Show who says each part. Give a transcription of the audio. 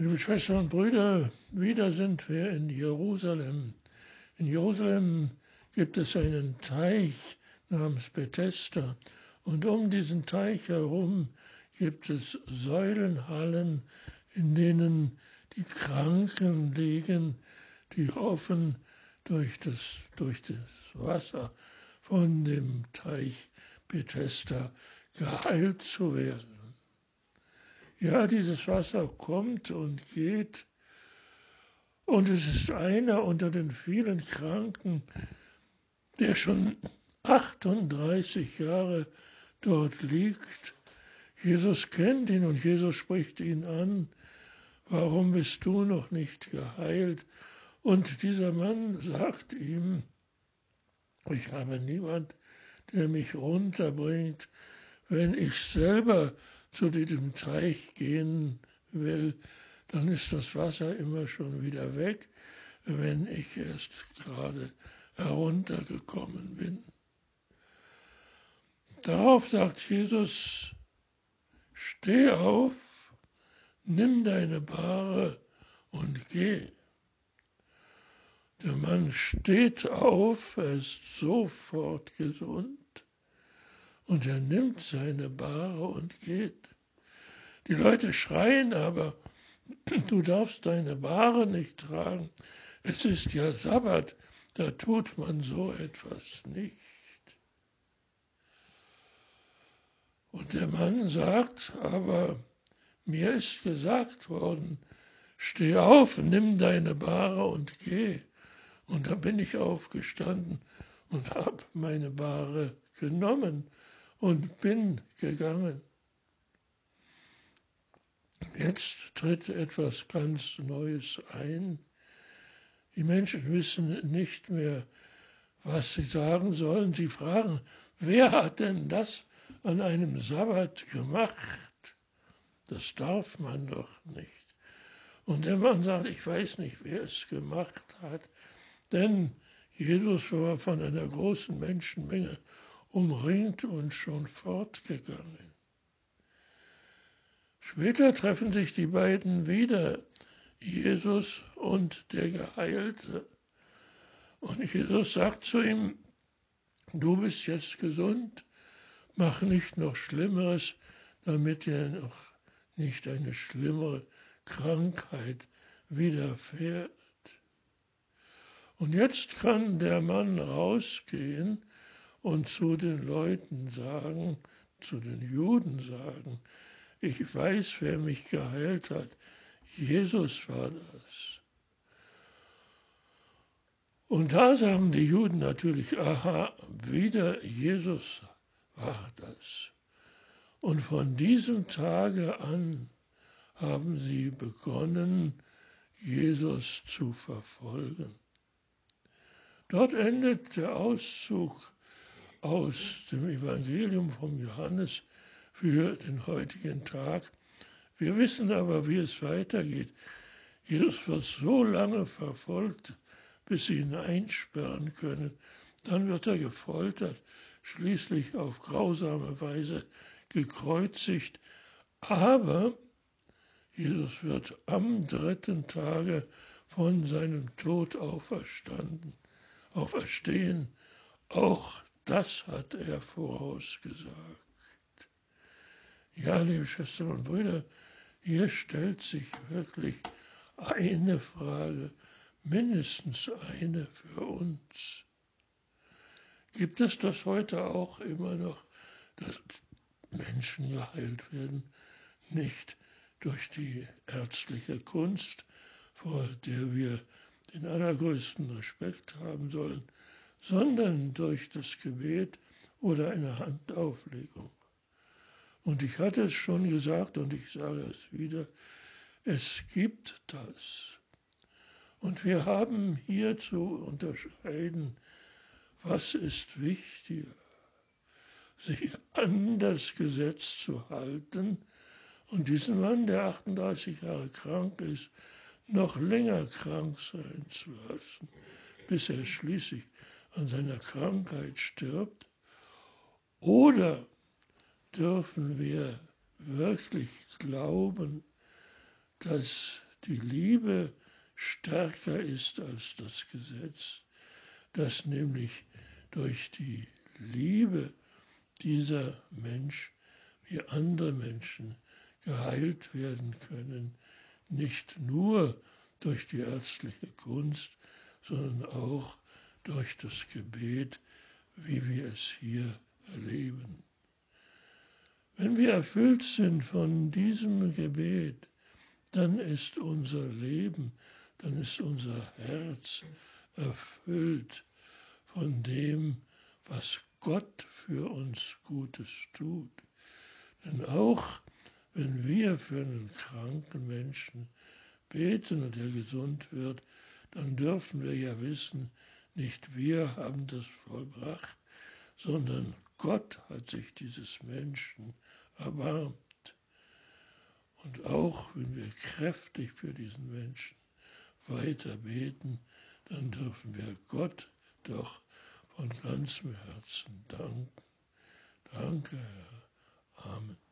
Speaker 1: Liebe Schwestern und Brüder, wieder sind wir in Jerusalem. In Jerusalem gibt es einen Teich namens Bethesda und um diesen Teich herum gibt es Säulenhallen, in denen die Kranken liegen, die hoffen, durch das, durch das Wasser von dem Teich Bethesda geheilt zu werden. Ja, dieses Wasser kommt und geht. Und es ist einer unter den vielen Kranken, der schon 38 Jahre dort liegt. Jesus kennt ihn und Jesus spricht ihn an. Warum bist du noch nicht geheilt? Und dieser Mann sagt ihm, ich habe niemand, der mich runterbringt, wenn ich selber zu diesem Teich gehen will, dann ist das Wasser immer schon wieder weg, wenn ich erst gerade heruntergekommen bin. Darauf sagt Jesus, steh auf, nimm deine Bahre und geh. Der Mann steht auf, er ist sofort gesund und er nimmt seine Bahre und geht. Die Leute schreien aber, du darfst deine Bahre nicht tragen. Es ist ja Sabbat, da tut man so etwas nicht. Und der Mann sagt, aber mir ist gesagt worden, steh auf, nimm deine Bahre und geh. Und da bin ich aufgestanden und habe meine Bahre genommen und bin gegangen. Jetzt tritt etwas ganz Neues ein. Die Menschen wissen nicht mehr, was sie sagen sollen. Sie fragen, wer hat denn das an einem Sabbat gemacht? Das darf man doch nicht. Und der Mann sagt, ich weiß nicht, wer es gemacht hat, denn Jesus war von einer großen Menschenmenge umringt und schon fortgegangen. Später treffen sich die beiden wieder, Jesus und der Geheilte. Und Jesus sagt zu ihm, du bist jetzt gesund, mach nicht noch Schlimmeres, damit dir noch nicht eine schlimmere Krankheit widerfährt. Und jetzt kann der Mann rausgehen und zu den Leuten sagen, zu den Juden sagen, ich weiß, wer mich geheilt hat. Jesus war das. Und da sagen die Juden natürlich, aha, wieder Jesus war das. Und von diesem Tage an haben sie begonnen, Jesus zu verfolgen. Dort endet der Auszug aus dem Evangelium von Johannes für den heutigen Tag. Wir wissen aber, wie es weitergeht. Jesus wird so lange verfolgt, bis sie ihn einsperren können. Dann wird er gefoltert, schließlich auf grausame Weise gekreuzigt. Aber Jesus wird am dritten Tage von seinem Tod auferstanden, auferstehen. Auch das hat er vorausgesagt. Ja, liebe Schwestern und Brüder, hier stellt sich wirklich eine Frage, mindestens eine für uns. Gibt es das heute auch immer noch, dass Menschen geheilt werden, nicht durch die ärztliche Kunst, vor der wir den allergrößten Respekt haben sollen, sondern durch das Gebet oder eine Handauflegung. Und ich hatte es schon gesagt und ich sage es wieder, es gibt das. Und wir haben hier zu unterscheiden, was ist wichtiger, sich an das Gesetz zu halten und diesen Mann, der 38 Jahre krank ist, noch länger krank sein zu lassen, bis er schließlich an seiner Krankheit stirbt? Oder dürfen wir wirklich glauben, dass die Liebe stärker ist als das Gesetz, dass nämlich durch die Liebe dieser Mensch wie andere Menschen geheilt werden können, nicht nur durch die ärztliche Kunst, sondern auch durch das Gebet, wie wir es hier erleben. Wenn wir erfüllt sind von diesem Gebet, dann ist unser Leben, dann ist unser Herz erfüllt von dem, was Gott für uns Gutes tut. Denn auch wenn wir für einen kranken Menschen beten und er gesund wird, dann dürfen wir ja wissen, nicht wir haben das vollbracht, sondern Gott hat sich dieses Menschen erbarmt. Und auch wenn wir kräftig für diesen Menschen weiter beten, dann dürfen wir Gott doch von ganzem Herzen danken. Danke, Herr. Amen.